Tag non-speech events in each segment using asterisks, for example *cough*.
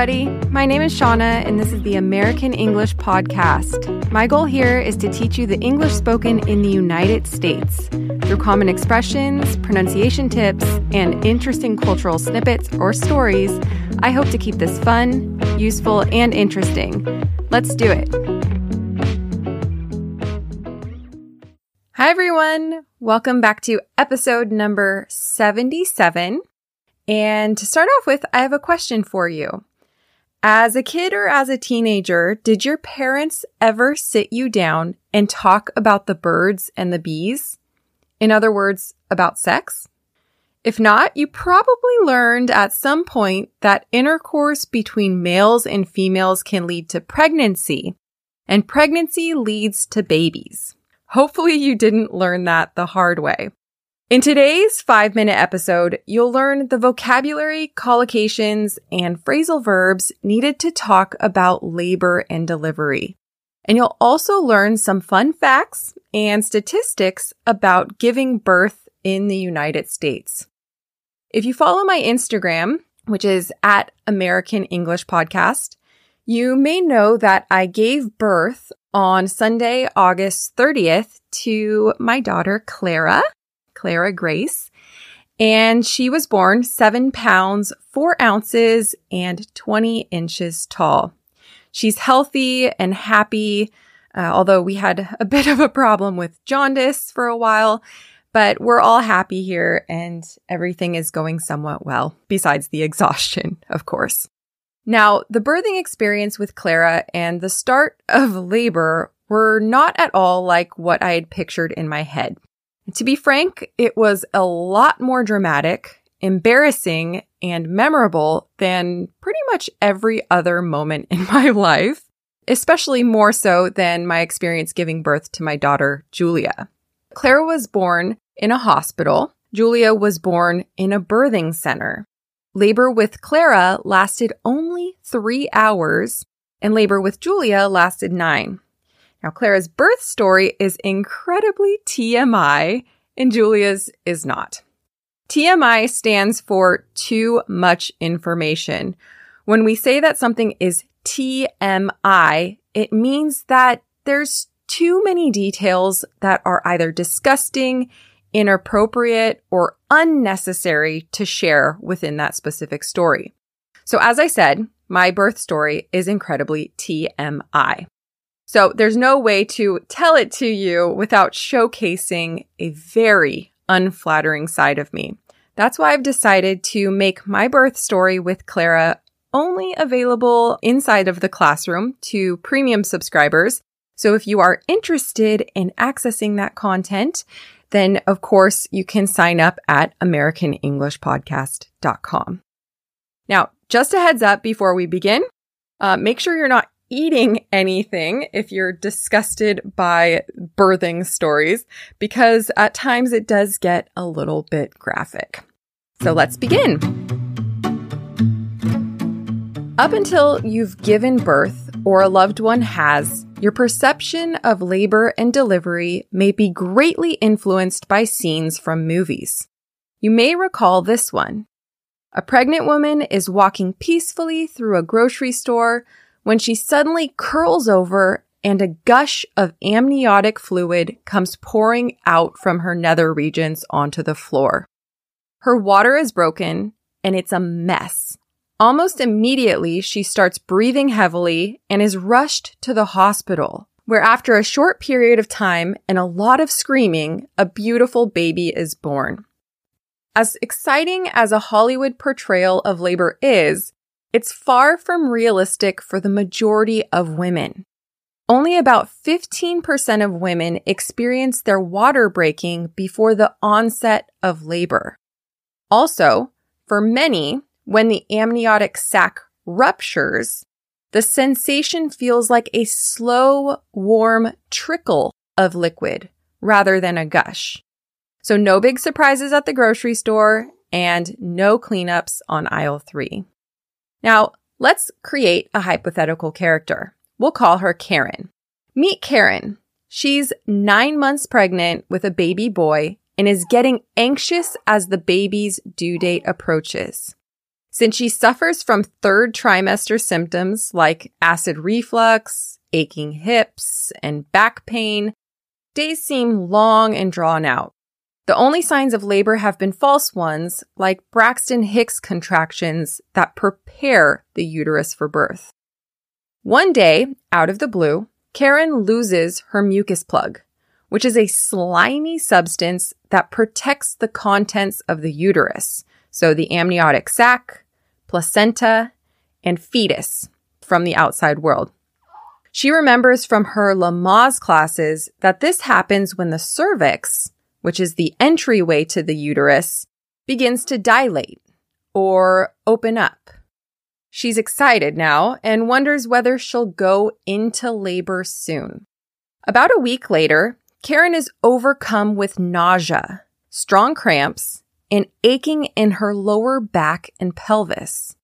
everybody. My name is Shauna, and this is the American English Podcast. My goal here is to teach you the English spoken in the United States through common expressions, pronunciation tips, and interesting cultural snippets or stories. I hope to keep this fun, useful, and interesting. Let's do it. Hi, everyone. Welcome back to episode number 77. And to start off with, I have a question for you. As a kid or as a teenager, did your parents ever sit you down and talk about the birds and the bees? In other words, about sex? If not, you probably learned at some point that intercourse between males and females can lead to pregnancy, and pregnancy leads to babies. Hopefully you didn't learn that the hard way. In today's five minute episode, you'll learn the vocabulary, collocations, and phrasal verbs needed to talk about labor and delivery. And you'll also learn some fun facts and statistics about giving birth in the United States. If you follow my Instagram, which is at American English Podcast, you may know that I gave birth on Sunday, August 30th to my daughter, Clara. Clara Grace. And she was born seven pounds, four ounces, and 20 inches tall. She's healthy and happy, uh, although we had a bit of a problem with jaundice for a while, but we're all happy here and everything is going somewhat well, besides the exhaustion, of course. Now, the birthing experience with Clara and the start of labor were not at all like what I had pictured in my head. To be frank, it was a lot more dramatic, embarrassing, and memorable than pretty much every other moment in *laughs* my life, especially more so than my experience giving birth to my daughter, Julia. Clara was born in a hospital. Julia was born in a birthing center. Labor with Clara lasted only three hours, and labor with Julia lasted nine. Now, Clara's birth story is incredibly TMI, and Julia's is not. TMI stands for too much information. When we say that something is TMI, it means that there's too many details that are either disgusting, inappropriate, or unnecessary to share within that specific story. So as I said, my birth story is incredibly TMI. So there's no way to tell it to you without showcasing a very unflattering side of me. That's why I've decided to make my birth story with Clara only available inside of the classroom to premium subscribers. So if you are interested in accessing that content, then of course you can sign up at AmericanEnglishPodcast.com. Now, just a heads up before we begin, uh, make sure you're not eating anything if you're disgusted by birthing stories, because at times it does get a little bit graphic. So let's begin. Up until you've given birth or a loved one has, your perception of labor and delivery may be greatly influenced by scenes from movies. You may recall this one. A pregnant woman is walking peacefully through a grocery store when she suddenly curls over and a gush of amniotic fluid comes pouring out from her nether regions onto the floor. Her water is broken and it's a mess. Almost immediately, she starts breathing heavily and is rushed to the hospital, where after a short period of time and a lot of screaming, a beautiful baby is born. As exciting as a Hollywood portrayal of labor is, it's far from realistic for the majority of women. Only about 15% of women experience their water breaking before the onset of labor. Also, for many, when the amniotic sac ruptures, the sensation feels like a slow, warm trickle of liquid rather than a gush. So no big surprises at the grocery store and no cleanups on aisle three. Now, let's create a hypothetical character. We'll call her Karen. Meet Karen. She's nine months pregnant with a baby boy and is getting anxious as the baby's due date approaches. Since she suffers from third trimester symptoms like acid reflux, aching hips, and back pain, days seem long and drawn out. The only signs of labor have been false ones, like Braxton Hicks contractions that prepare the uterus for birth. One day, out of the blue, Karen loses her mucus plug, which is a slimy substance that protects the contents of the uterus, so the amniotic sac, placenta, and fetus from the outside world. She remembers from her Lamaze classes that this happens when the cervix, which is the entryway to the uterus, begins to dilate or open up. She's excited now and wonders whether she'll go into labor soon. About a week later, Karen is overcome with nausea, strong cramps, and aching in her lower back and pelvis.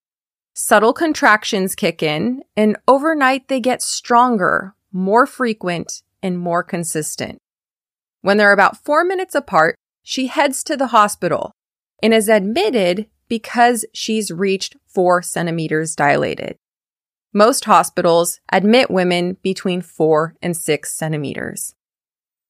Subtle contractions kick in, and overnight they get stronger, more frequent, and more consistent. When they're about four minutes apart, she heads to the hospital and is admitted because she's reached four centimeters dilated. Most hospitals admit women between four and six centimeters.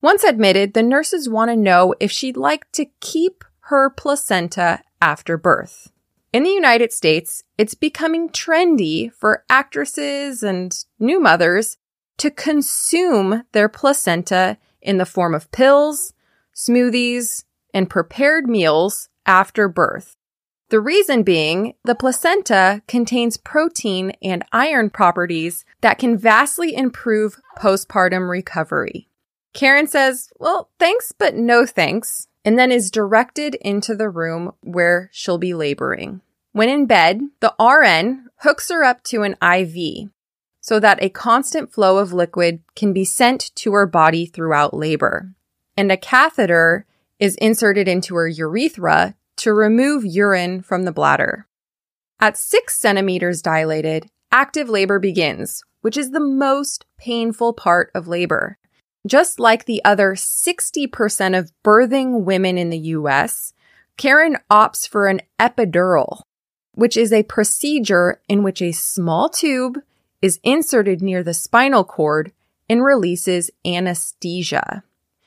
Once admitted, the nurses want to know if she'd like to keep her placenta after birth. In the United States, it's becoming trendy for actresses and new mothers to consume their placenta in the form of pills, smoothies, and prepared meals after birth. The reason being, the placenta contains protein and iron properties that can vastly improve postpartum recovery. Karen says, well, thanks, but no thanks, and then is directed into the room where she'll be laboring. When in bed, the RN hooks her up to an IV so that a constant flow of liquid can be sent to her body throughout labor. And a catheter is inserted into her urethra to remove urine from the bladder. At six centimeters dilated, active labor begins, which is the most painful part of labor. Just like the other 60% of birthing women in the US, Karen opts for an epidural, which is a procedure in which a small tube is inserted near the spinal cord and releases anesthesia.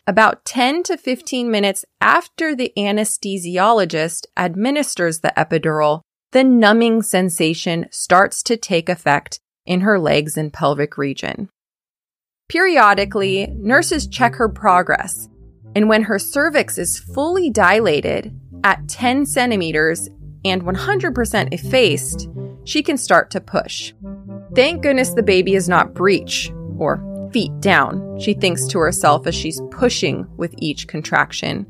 About 10 to 15 minutes after the anesthesiologist administers the epidural, the numbing sensation starts to take effect in her legs and pelvic region. Periodically, nurses check her progress, and when her cervix is fully dilated at 10 centimeters and 100% effaced, she can start to push. Thank goodness the baby is not breech or feet down, she thinks to herself as she's pushing with each contraction.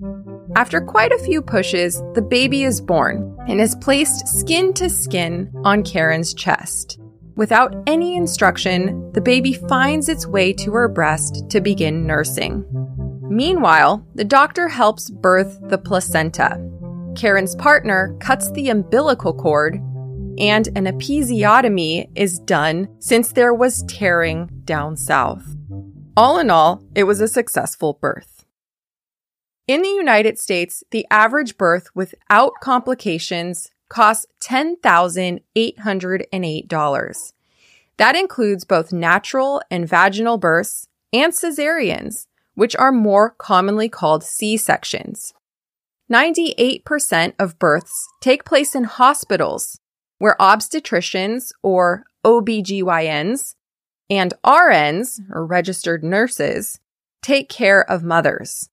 After quite a few pushes, the baby is born and is placed skin to skin on Karen's chest. Without any instruction, the baby finds its way to her breast to begin nursing. Meanwhile, the doctor helps birth the placenta, Karen's partner cuts the umbilical cord, and an episiotomy is done since there was tearing down south. All in all, it was a successful birth. In the United States, the average birth without complications costs $10,808. That includes both natural and vaginal births and cesareans, which are more commonly called C sections. 98% of births take place in hospitals where obstetricians or OBGYNs and RNs or registered nurses take care of mothers.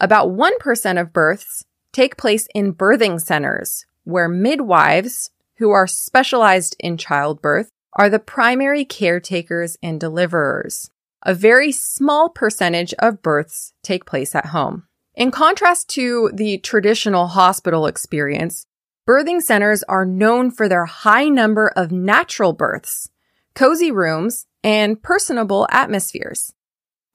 About 1% of births take place in birthing centers where midwives who are specialized in childbirth are the primary caretakers and deliverers. A very small percentage of births take place at home. In contrast to the traditional hospital experience, birthing centers are known for their high number of natural births, cozy rooms, and personable atmospheres.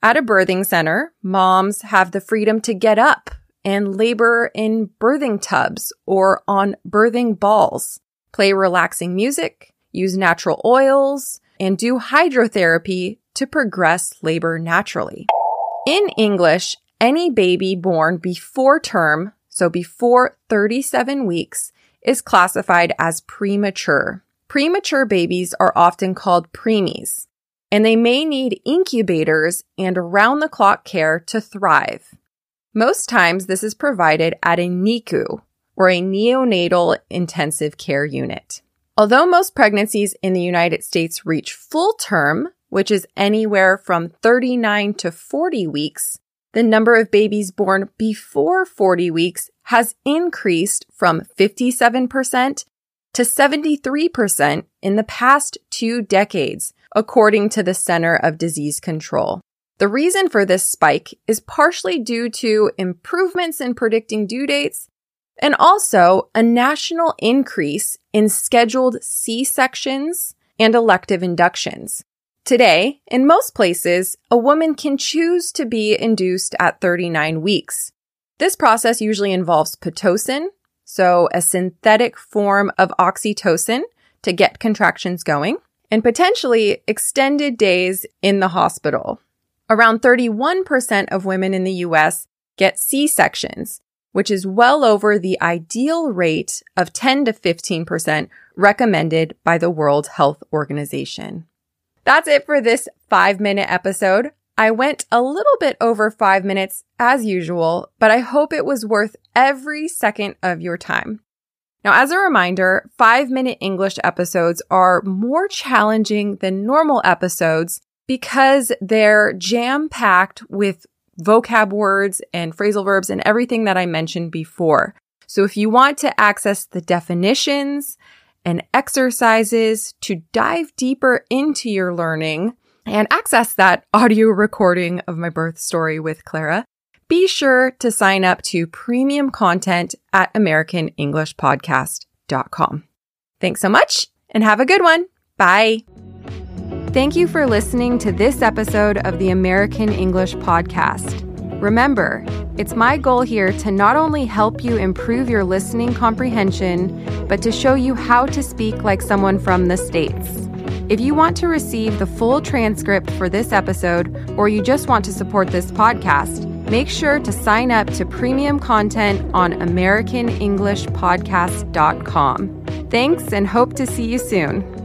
At a birthing center, moms have the freedom to get up and labor in birthing tubs or on birthing balls, play relaxing music, use natural oils, and do hydrotherapy to progress labor naturally. In English, any baby born before term, so before 37 weeks, is classified as premature. Premature babies are often called preemies, and they may need incubators and around the clock care to thrive. Most times, this is provided at a NICU, or a neonatal intensive care unit. Although most pregnancies in the United States reach full term, which is anywhere from 39 to 40 weeks, the number of babies born before 40 weeks has increased from 57% to 73% in the past two decades, according to the Center of Disease Control. The reason for this spike is partially due to improvements in predicting due dates and also a national increase in scheduled C-sections and elective inductions. Today, in most places, a woman can choose to be induced at 39 weeks. This process usually involves Pitocin, so a synthetic form of oxytocin to get contractions going, and potentially extended days in the hospital. Around 31% of women in the US get C-sections, which is well over the ideal rate of 10 to 15% recommended by the World Health Organization. That's it for this five minute episode. I went a little bit over five minutes as usual, but I hope it was worth every second of your time. Now, as a reminder, five minute English episodes are more challenging than normal episodes because they're jam packed with vocab words and phrasal verbs and everything that I mentioned before. So if you want to access the definitions and exercises to dive deeper into your learning and access that audio recording of my birth story with Clara, be sure to sign up to premium content at AmericanEnglishPodcast.com. Thanks so much and have a good one. Bye. Thank you for listening to this episode of the American English Podcast. Remember, it's my goal here to not only help you improve your listening comprehension, but to show you how to speak like someone from the States. If you want to receive the full transcript for this episode, or you just want to support this podcast, make sure to sign up to premium content on AmericanEnglishPodcast.com. Thanks and hope to see you soon.